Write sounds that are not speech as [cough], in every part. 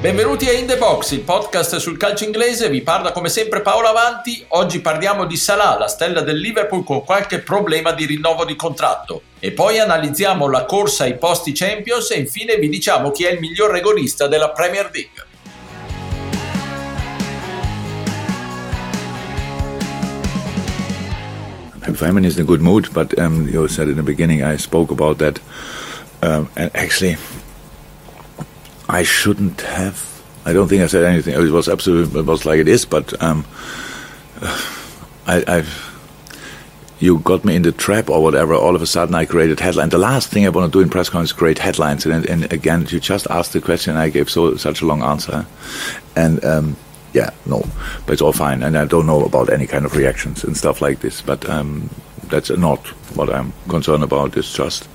Benvenuti a In The Box, il podcast sul calcio inglese, vi parla come sempre Paolo Avanti. Oggi parliamo di Salah, la stella del Liverpool con qualche problema di rinnovo di contratto. E poi analizziamo la corsa ai posti Champions e infine vi diciamo chi è il miglior regolista della Premier League. Feynman is in a good mood, but um, you said in the beginning I spoke about that. Um, and actually, I shouldn't have. I don't think I said anything. It was absolutely it was like it is, but um, [sighs] I, I've. You got me in the trap or whatever. All of a sudden, I created headline. The last thing I want to do in press conference is create headlines. And, and again, you just asked the question, I gave so such a long answer. And um, yeah, no, but it's all fine. And I don't know about any kind of reactions and stuff like this. But um, that's not what I'm concerned about. It's just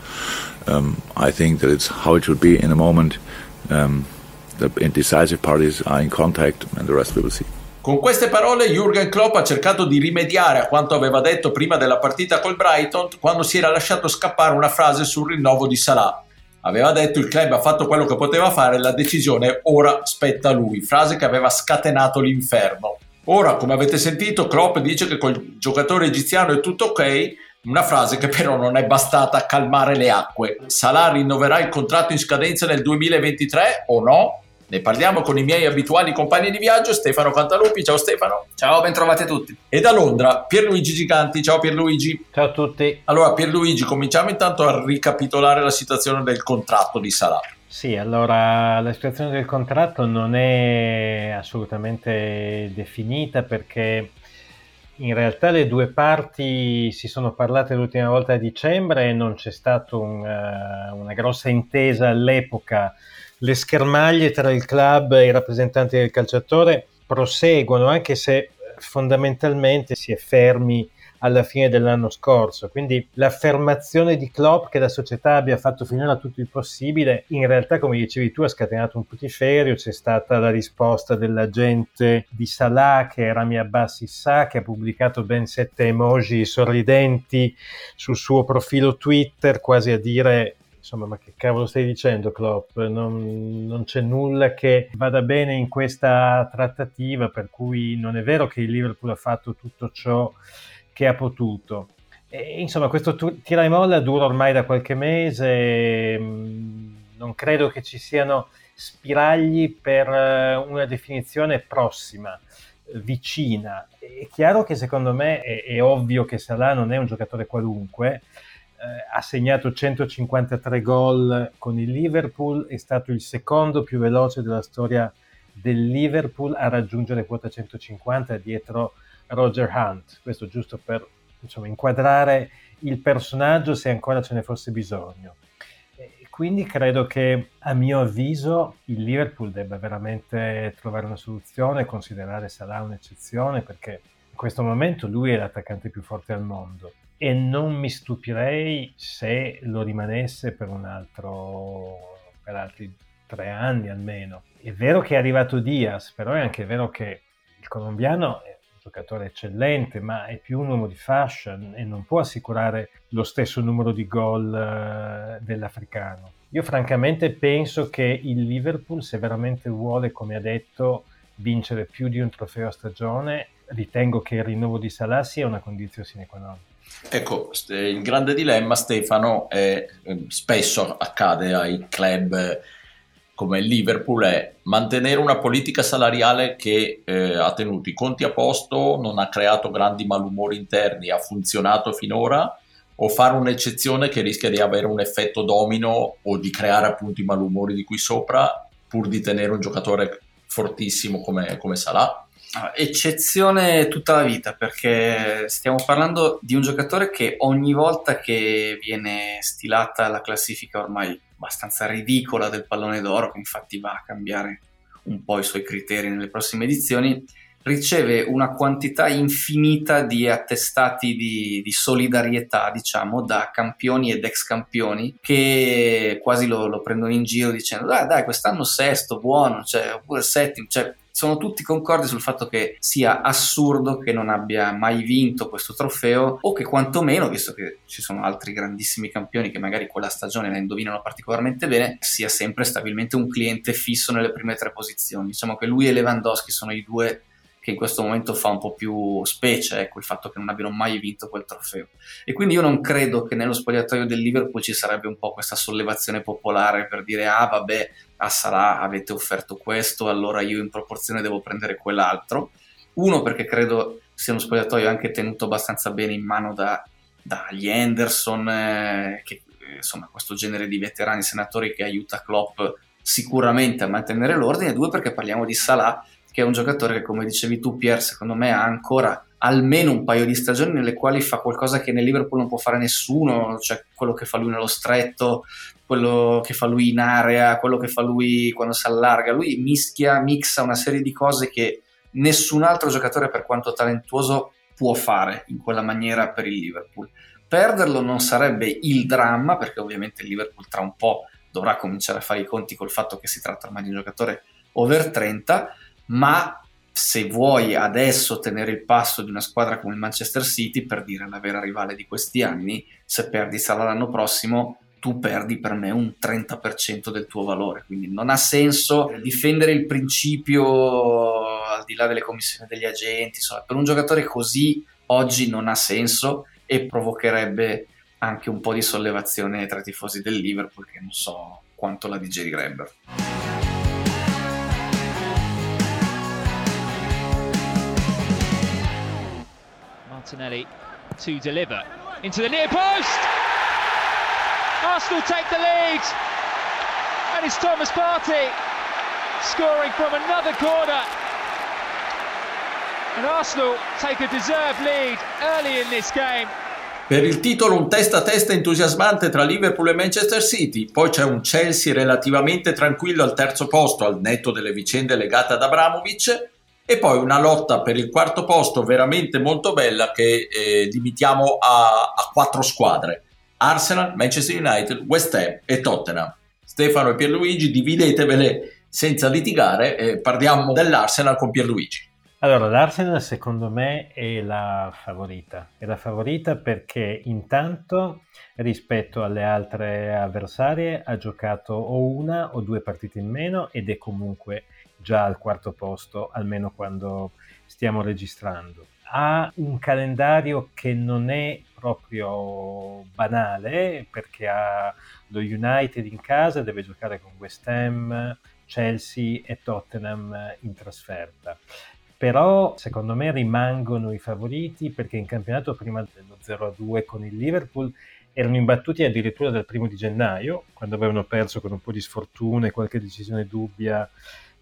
um, I think that it's how it should be in a moment. Um, the indecisive parties are in contact, and the rest we will see. Con queste parole Jürgen Klopp ha cercato di rimediare a quanto aveva detto prima della partita col Brighton quando si era lasciato scappare una frase sul rinnovo di Salah. Aveva detto il club ha fatto quello che poteva fare, la decisione ora spetta a lui, frase che aveva scatenato l'inferno. Ora, come avete sentito, Klopp dice che col giocatore egiziano è tutto ok, una frase che però non è bastata a calmare le acque. Salah rinnoverà il contratto in scadenza nel 2023 o no? Ne parliamo con i miei abituali compagni di viaggio, Stefano Cantalupi. Ciao Stefano. Ciao, bentrovati a tutti. E da Londra, Pierluigi Giganti. Ciao Pierluigi. Ciao a tutti. Allora, Pierluigi, cominciamo intanto a ricapitolare la situazione del contratto di Salah. Sì, allora la situazione del contratto non è assolutamente definita perché in realtà le due parti si sono parlate l'ultima volta a dicembre e non c'è stata un, uh, una grossa intesa all'epoca. Le schermaglie tra il club e i rappresentanti del calciatore proseguono, anche se fondamentalmente si è fermi alla fine dell'anno scorso. Quindi l'affermazione di Klopp che la società abbia fatto finora tutto il possibile, in realtà, come dicevi tu, ha scatenato un putiferio. C'è stata la risposta dell'agente di Salah, che era Rami Abbas Issa, che ha pubblicato ben sette emoji sorridenti sul suo profilo Twitter, quasi a dire insomma, ma che cavolo stai dicendo, Klopp? Non, non, c'è nulla che vada bene in questa trattativa, per cui non è vero che il Liverpool ha fatto tutto ciò che ha potuto. E, insomma, questo tira e molla dura ormai da qualche mese, mm, non credo che ci siano spiragli per eh, una definizione prossima, vicina. È chiaro che secondo me è, è ovvio che Salah non è un giocatore qualunque, eh, ha segnato 153 gol con il Liverpool, è stato il secondo più veloce della storia del Liverpool a raggiungere quota 150 dietro Roger Hunt, questo giusto per insomma, inquadrare il personaggio se ancora ce ne fosse bisogno. Quindi credo che a mio avviso il Liverpool debba veramente trovare una soluzione, considerare Salah un'eccezione perché in questo momento lui è l'attaccante più forte al mondo e non mi stupirei se lo rimanesse per un altro per altri tre anni almeno. È vero che è arrivato Diaz, però è anche vero che il colombiano è giocatore eccellente, ma è più un uomo di fashion e non può assicurare lo stesso numero di gol uh, dell'africano. Io francamente penso che il Liverpool, se veramente vuole, come ha detto, vincere più di un trofeo a stagione, ritengo che il rinnovo di Salah sia una condizione sine qua non. Ecco, il grande dilemma, Stefano, è, ehm, spesso accade ai club come il Liverpool è mantenere una politica salariale che eh, ha tenuto i conti a posto, non ha creato grandi malumori interni, ha funzionato finora, o fare un'eccezione che rischia di avere un effetto domino o di creare appunto i malumori di qui sopra, pur di tenere un giocatore fortissimo come, come Salah? Eccezione tutta la vita perché stiamo parlando di un giocatore che ogni volta che viene stilata la classifica ormai abbastanza ridicola del pallone d'oro, che infatti va a cambiare un po' i suoi criteri nelle prossime edizioni, riceve una quantità infinita di attestati di, di solidarietà, diciamo, da campioni ed ex campioni che quasi lo, lo prendono in giro dicendo dai, dai, quest'anno sesto, buono, cioè, oppure settimo, cioè, sono tutti concordi sul fatto che sia assurdo che non abbia mai vinto questo trofeo o che quantomeno, visto che ci sono altri grandissimi campioni che magari quella stagione la indovinano particolarmente bene, sia sempre stabilmente un cliente fisso nelle prime tre posizioni. Diciamo che lui e Lewandowski sono i due che in questo momento fa un po' più specie, ecco, il fatto che non abbiano mai vinto quel trofeo. E quindi io non credo che nello spogliatoio del Liverpool ci sarebbe un po' questa sollevazione popolare per dire ah vabbè, a Salah avete offerto questo, allora io in proporzione devo prendere quell'altro. Uno perché credo sia uno spogliatoio anche tenuto abbastanza bene in mano da, dagli Anderson, eh, che insomma questo genere di veterani senatori che aiuta Klopp sicuramente a mantenere l'ordine, due perché parliamo di Salah che è un giocatore che, come dicevi tu, Pier, secondo me ha ancora almeno un paio di stagioni nelle quali fa qualcosa che nel Liverpool non può fare nessuno, cioè quello che fa lui nello stretto, quello che fa lui in area, quello che fa lui quando si allarga. Lui mischia, mixa una serie di cose che nessun altro giocatore, per quanto talentuoso, può fare in quella maniera per il Liverpool. Perderlo non sarebbe il dramma, perché ovviamente il Liverpool tra un po' dovrà cominciare a fare i conti col fatto che si tratta ormai di un giocatore over 30 ma se vuoi adesso tenere il passo di una squadra come il Manchester City, per dire la vera rivale di questi anni, se perdi Salah l'anno prossimo, tu perdi per me un 30% del tuo valore. Quindi non ha senso difendere il principio al di là delle commissioni degli agenti. Insomma, per un giocatore così oggi non ha senso e provocherebbe anche un po' di sollevazione tra i tifosi del Liverpool che non so quanto la digerirebbero. Martinelli to deliver into the near post. Arsenal take the lead, and it's Thomas Partey scoring from another corner. And Arsenal take a deserved lead early in this game. Per il titolo un testa a testa entusiasmante tra Liverpool e Manchester City, poi c'è un Chelsea relativamente tranquillo al terzo posto al netto delle vicende legate ad Abramovic e poi una lotta per il quarto posto veramente molto bella che eh, limitiamo a, a, quattro squadre. Arsenal, Manchester United, West Ham e Tottenham. Stefano e Pierluigi dividetevele senza litigare e parliamo dell'Arsenal con Pierluigi. Allora l'Arsenal secondo me è la favorita. È la favorita perché intanto rispetto alle altre avversarie ha giocato o una o due partite in meno ed è comunque già al quarto posto, almeno quando stiamo registrando. Ha un calendario che non è proprio banale perché ha lo United in casa, deve giocare con West Ham, Chelsea e Tottenham in trasferta. Però secondo me rimangono i favoriti perché in campionato prima dello 0-2 con il Liverpool erano imbattuti addirittura dal primo di gennaio, quando avevano perso con un po' di sfortuna e qualche decisione dubbia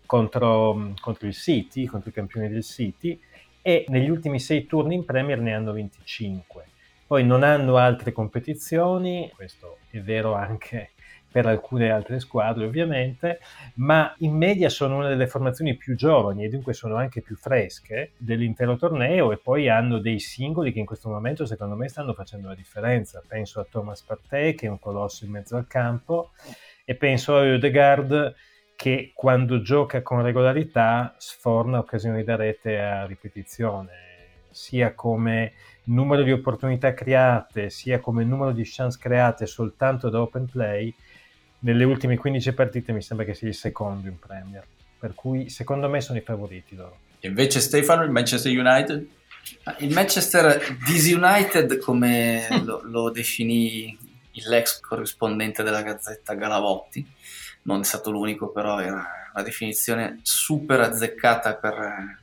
contro, contro il City, contro i campioni del City, e negli ultimi sei turni in Premier ne hanno 25. Poi non hanno altre competizioni, questo è vero anche per alcune altre squadre ovviamente, ma in media sono una delle formazioni più giovani e dunque sono anche più fresche dell'intero torneo e poi hanno dei singoli che in questo momento secondo me stanno facendo la differenza. Penso a Thomas Partey che è un colosso in mezzo al campo e penso a Odegaard che quando gioca con regolarità sforna occasioni da rete a ripetizione, sia come numero di opportunità create, sia come numero di chance create soltanto da open play, nelle ultime 15 partite mi sembra che sia il secondo in Premier. Per cui secondo me sono i favoriti loro. Invece Stefano, il Manchester United? Il Manchester Disunited, come lo, lo definì l'ex corrispondente della Gazzetta Galavotti, non è stato l'unico, però era una definizione super azzeccata per,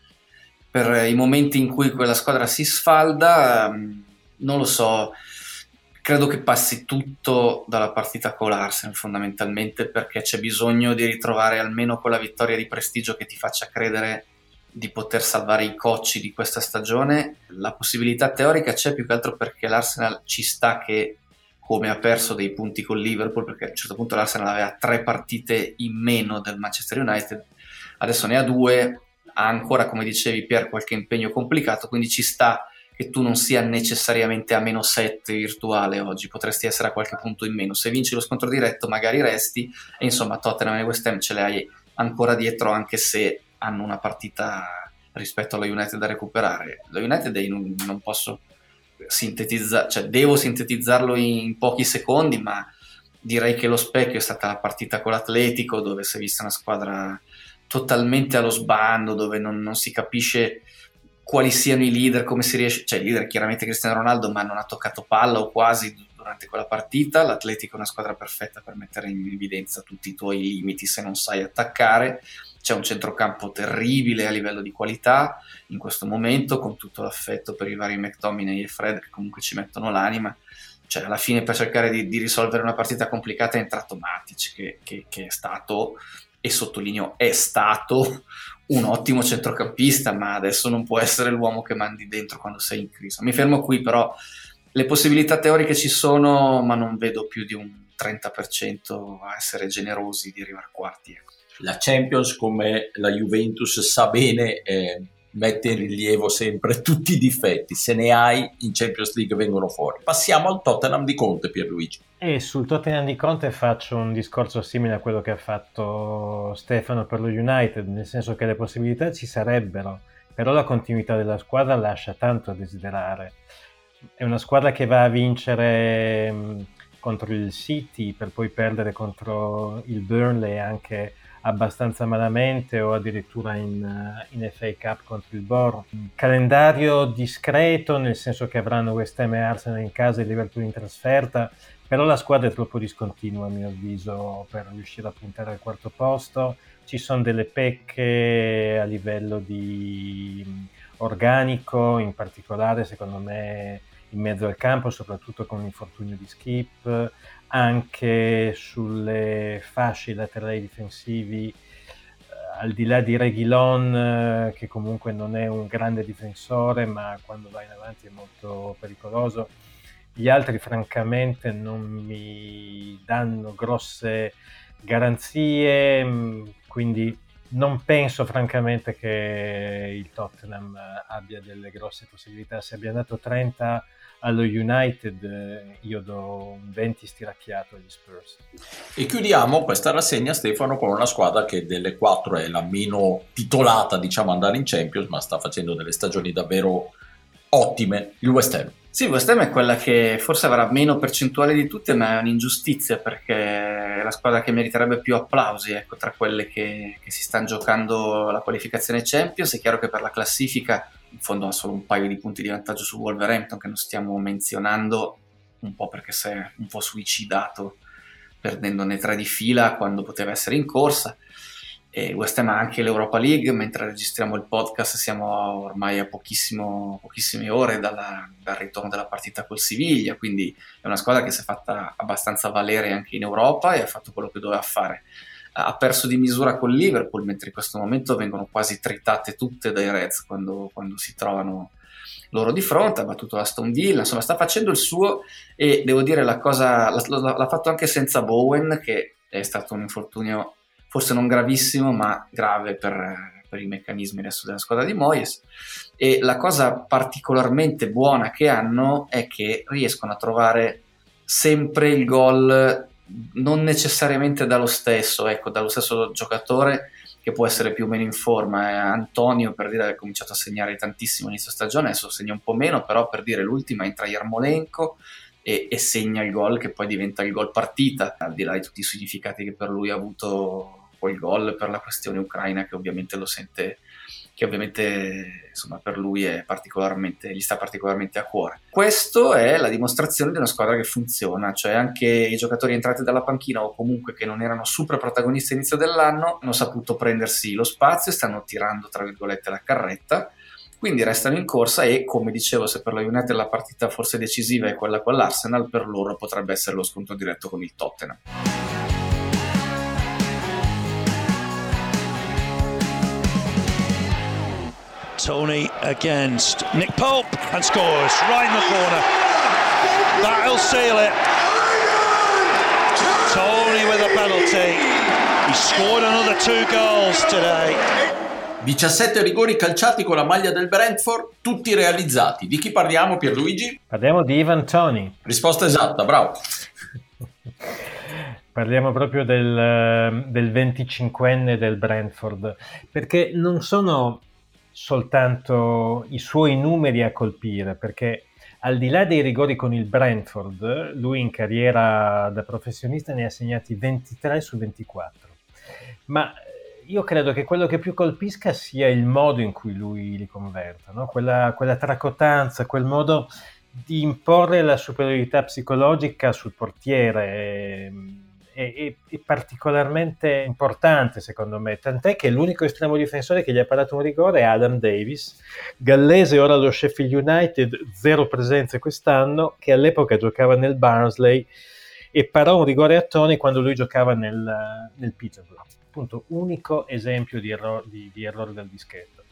per i momenti in cui quella squadra si sfalda. Ehm, non lo so, credo che passi tutto dalla partita con l'Arsenal fondamentalmente perché c'è bisogno di ritrovare almeno quella vittoria di prestigio che ti faccia credere di poter salvare i cocci di questa stagione. La possibilità teorica c'è più che altro perché l'Arsenal ci sta che come ha perso dei punti con Liverpool, perché a un certo punto l'Arsenal aveva tre partite in meno del Manchester United, adesso ne ha due, ha ancora, come dicevi, per qualche impegno complicato, quindi ci sta che tu non sia necessariamente a meno 7 virtuale oggi, potresti essere a qualche punto in meno. Se vinci lo scontro diretto magari resti e insomma Tottenham e West Ham ce le hai ancora dietro anche se hanno una partita rispetto allo United da recuperare. Lo United non, non posso sintetizzare, cioè devo sintetizzarlo in pochi secondi, ma direi che lo specchio è stata la partita con l'Atletico, dove si è vista una squadra totalmente allo sbando, dove non, non si capisce quali siano i leader, come si riesce, cioè il leader chiaramente Cristiano Ronaldo, ma non ha toccato palla o quasi durante quella partita. L'Atletico è una squadra perfetta per mettere in evidenza tutti i tuoi limiti se non sai attaccare. C'è un centrocampo terribile a livello di qualità in questo momento, con tutto l'affetto per i vari McTominay e Fred che comunque ci mettono l'anima. Cioè, alla fine per cercare di, di risolvere una partita complicata è entrato Matic, che, che, che è stato, e sottolineo, è stato un ottimo centrocampista, ma adesso non può essere l'uomo che mandi dentro quando sei in crisi. Mi fermo qui, però le possibilità teoriche ci sono, ma non vedo più di un 30% a essere generosi di arrivare quarti. Ecco. La Champions, come la Juventus sa bene, eh, mette in rilievo sempre [laughs] tutti i difetti. Se ne hai, in Champions League vengono fuori. Passiamo al Tottenham di Conte, Pierluigi. E sul Tottenham di Conte faccio un discorso simile a quello che ha fatto Stefano per lo United, nel senso che le possibilità ci sarebbero, però la continuità della squadra lascia tanto a desiderare. È una squadra che va a vincere mm, contro il City per poi perdere contro il Burnley anche abbastanza malamente o addirittura in, in FA Cup contro il Bor. Calendario discreto, nel senso che avranno West Ham e Arsenal in casa e Liverpool in trasferta, però la squadra è troppo discontinua a mio avviso per riuscire a puntare al quarto posto. Ci sono delle pecche a livello di mm, organico, in particolare secondo me in mezzo al campo, soprattutto con l'infortunio di Skip, anche sulle fasce laterali difensivi, eh, al di là di Reguilon, eh, che comunque non è un grande difensore, ma quando va in avanti è molto pericoloso. Gli altri, francamente, non mi danno grosse garanzie, mm, quindi non penso francamente che il Tottenham abbia delle grosse possibilità. Se abbia dato 30 allo United eh, io do un 20 stiracchiato agli Spurs. E chiudiamo questa rassegna Stefano con una squadra che delle quattro è la meno titolata diciamo andare in Champions ma sta facendo delle stagioni davvero ottime, il West Ham. Sì, West Ham è quella che forse avrà meno percentuale di tutte, ma è un'ingiustizia perché è la squadra che meriterebbe più applausi ecco, tra quelle che, che si stanno giocando la qualificazione Champions. È chiaro che per la classifica in fondo ha solo un paio di punti di vantaggio su Wolverhampton che non stiamo menzionando un po' perché si è un po' suicidato perdendone tre di fila quando poteva essere in corsa. E West Ham ha anche l'Europa League mentre registriamo il podcast siamo ormai a pochissime ore dalla, dal ritorno della partita col Siviglia quindi è una squadra che si è fatta abbastanza valere anche in Europa e ha fatto quello che doveva fare ha perso di misura con Liverpool, mentre in questo momento vengono quasi tritate tutte dai Reds quando, quando si trovano loro di fronte, ha battuto la Stone Villa, insomma sta facendo il suo e devo dire la cosa, l'ha, l'ha fatto anche senza Bowen che è stato un infortunio forse non gravissimo ma grave per, per i meccanismi adesso della squadra di Moyes. E la cosa particolarmente buona che hanno è che riescono a trovare sempre il gol non necessariamente dallo stesso, ecco, dallo stesso giocatore che può essere più o meno in forma. Eh, Antonio, per dire, ha cominciato a segnare tantissimo inizio stagione, adesso segna un po' meno, però per dire l'ultima entra Yarmolenko e, e segna il gol che poi diventa il gol partita, al di là di tutti i significati che per lui ha avuto quel gol per la questione ucraina che ovviamente lo sente che ovviamente insomma, per lui gli sta particolarmente a cuore. Questo è la dimostrazione di una squadra che funziona, cioè anche i giocatori entrati dalla panchina o comunque che non erano super protagonisti all'inizio dell'anno hanno saputo prendersi lo spazio e stanno tirando tra virgolette la carretta quindi restano in corsa e come dicevo se per la United la partita forse decisiva è quella con l'Arsenal per loro potrebbe essere lo scontro diretto con il Tottenham Tony against Nick Pope and scores right in the corner. That'll seal it. Tony with a penalty. He scored another two goals today. 17 rigori calciati con la maglia del Brentford, tutti realizzati. Di chi parliamo, Pierluigi? Parliamo di Ivan Tony. Risposta esatta, bravo. [laughs] Parliamo proprio del, del 25enne del Brentford, perché non sono soltanto i suoi numeri a colpire, perché al di là dei rigori con il Brentford, lui in carriera da professionista ne ha segnati 23 su 24. Ma io credo che quello che più colpisca sia il modo in cui lui li converta, no? quella, quella tracotanza, quel modo di imporre la superiorità psicologica sul portiere è, è, è, particolarmente importante secondo me, tant'è che l'unico estremo difensore che gli ha parato un rigore è Adam Davis, gallese ora allo Sheffield United, zero presenze quest'anno, che all'epoca giocava nel Barnsley e parò un rigore a Tony quando lui giocava nel, nel Peterborough. Appunto, unico esempio di, error, di, di errore del dischetto.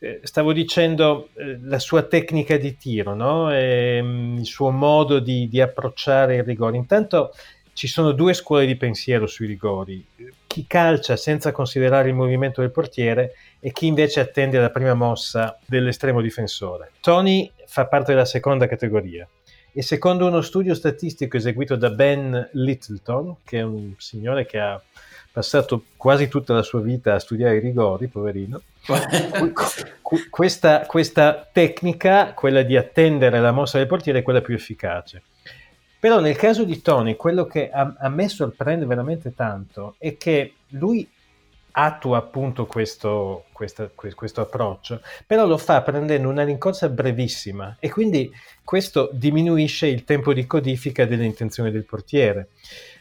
Eh, stavo dicendo eh, la sua tecnica di tiro, no? e, ehm, il suo modo di, di, approcciare il rigore. Intanto ci sono due scuole di pensiero sui rigori. Chi calcia senza considerare il movimento del portiere e chi invece attende la prima mossa dell'estremo difensore. Tony fa parte della seconda categoria e secondo uno studio statistico eseguito da Ben Littleton, che è un signore che ha passato quasi tutta la sua vita a studiare i rigori, poverino, [laughs] questa, questa tecnica, quella di attendere la mossa del portiere, è quella più efficace. Però nel caso di Tony, quello che a, a me sorprende veramente tanto è che lui attua appunto questo, questo, questo, approccio, però lo fa prendendo una rincorsa brevissima e quindi questo diminuisce il tempo di codifica delle intenzioni del portiere.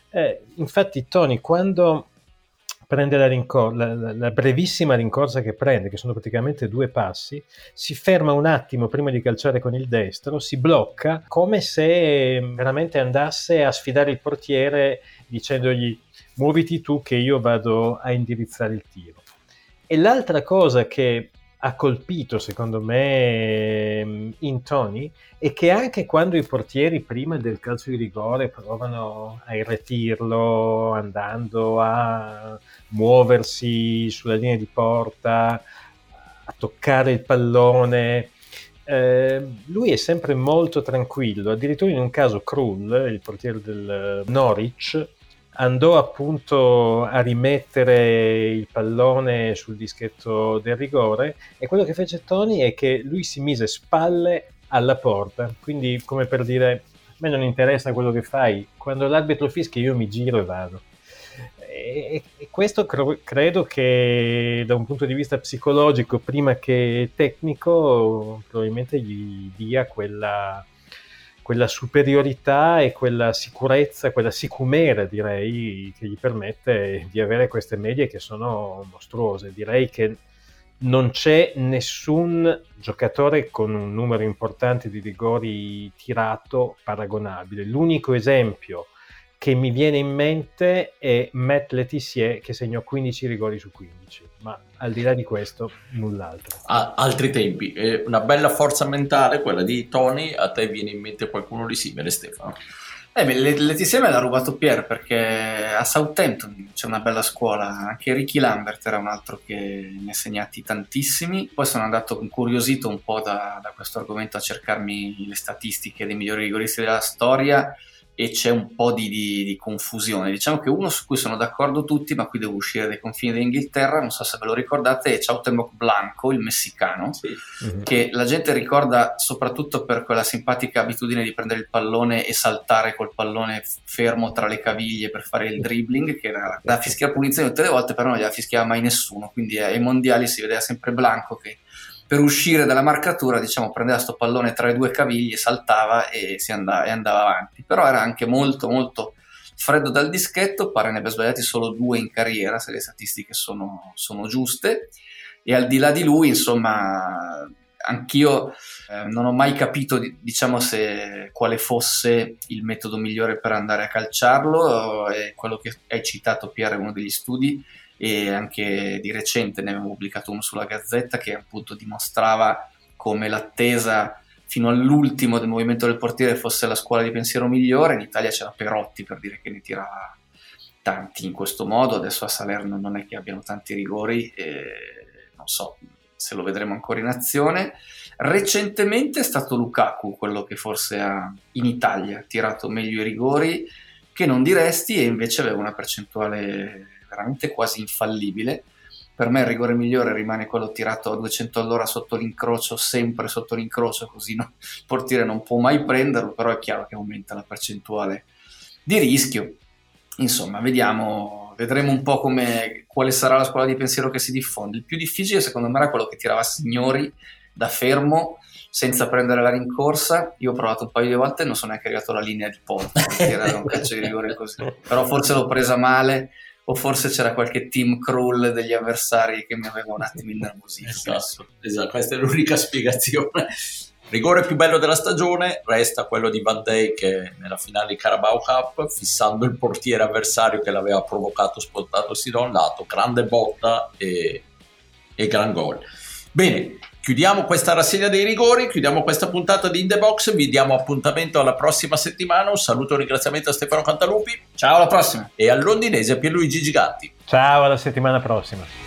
Eh, infatti Tony quando prende la, rincor- la, la, la, brevissima rincorsa che prende, che sono praticamente due passi, si ferma un attimo prima di calciare con il destro, si blocca come se veramente andasse a sfidare il portiere dicendogli muoviti tu che io vado a indirizzare il tiro. E l'altra cosa che ha colpito secondo me in Tony è che anche quando i portieri prima del calcio di rigore provano a irretirlo andando a muoversi sulla linea di porta a toccare il pallone eh, lui è sempre molto tranquillo. Addirittura in un caso Krull il portiere del Norwich andò appunto a rimettere il pallone sul dischetto del rigore e quello che fece Tony è che lui si mise spalle alla porta, quindi come per dire a me non interessa quello che fai, quando l'arbitro fischia io mi giro e vado. E, e questo cro- credo che da un punto di vista psicologico, prima che tecnico, probabilmente gli dia quella, quella superiorità e quella sicurezza, quella sicumera direi, che gli permette di avere queste medie che sono mostruose. Direi che non c'è nessun giocatore con un numero importante di rigori tirato paragonabile. L'unico esempio che mi viene in mente è Matt Letizier che segnò 15 rigori su 15, ma al di là di questo null'altro. A altri tempi, eh, una bella forza mentale quella di Tony, a te viene in mente qualcuno di simile Stefano? Eh beh, Letizia me l'ha rubato Pier perché a Southampton c'è una bella scuola, anche Ricky Lambert era un altro che ne ha segnati tantissimi. Poi sono andato incuriosito un po' da, da questo argomento a cercarmi le statistiche dei migliori rigoristi della storia e c'è un po' di, di, di, confusione. Diciamo che uno su cui sono d'accordo tutti, ma qui devo uscire dai confini dell'Inghilterra, non so se ve lo ricordate, è Chautemoc Blanco, il messicano, sì. mm-hmm. che la gente ricorda soprattutto per quella simpatica abitudine di prendere il pallone e saltare col pallone fermo tra le caviglie per fare il dribbling, che era da fischiare punizione tutte le volte, però non gliela fischiava mai nessuno, quindi ai mondiali si vedeva sempre Blanco che per uscire dalla marcatura, diciamo, prendeva sto pallone tra le due caviglie, saltava e, andava, e andava avanti. Però era anche molto, molto freddo dal dischetto, pare ne abbia sbagliati solo due in carriera, se le statistiche sono, sono giuste. E al di là di lui, insomma, anch'io eh, non ho mai capito, diciamo, se quale fosse il metodo migliore per andare a calciarlo. E quello che hai citato, Pier, è uno degli studi e anche di recente ne avevo pubblicato uno sulla Gazzetta che appunto dimostrava come l'attesa fino all'ultimo del movimento del portiere fosse la scuola di pensiero migliore. In Italia c'era Perotti per dire che ne tirava tanti in questo modo, adesso a Salerno non è che abbiano tanti rigori, non so se lo vedremo ancora in azione. Recentemente è stato Lukaku quello che forse ha in Italia tirato meglio i rigori che non diresti e invece aveva una percentuale veramente quasi infallibile. Per me il rigore migliore rimane quello tirato a 200 all'ora sotto l'incrocio, sempre sotto l'incrocio, così no, il portiere non può mai prenderlo, però è chiaro che aumenta la percentuale di rischio. Insomma, vediamo, vedremo un po' come, quale sarà la scuola di pensiero che si diffonde. Il più difficile secondo me era quello che tirava Signori da fermo senza prendere la rincorsa. Io ho provato un paio di volte e non sono neanche arrivato alla linea di porta, era un calcio di rigore così. Però forse l'ho presa male o forse c'era qualche team crawl degli avversari che mi aveva un attimo [laughs] innervosito. esatto, esatto, questa è l'unica [laughs] spiegazione. Rigore più bello della stagione resta quello di Van Dijk nella finale di Carabao Cup, fissando il portiere avversario che l'aveva provocato spostandosi da un lato, grande botta e, e gran gol. Bene, chiudiamo questa rassegna dei rigori, chiudiamo questa puntata di In The Box, vi diamo appuntamento alla prossima settimana, un saluto e un ringraziamento a Stefano Cantalupi. Ciao, alla prossima. E al londinese Pierluigi Giganti. Ciao, alla settimana prossima.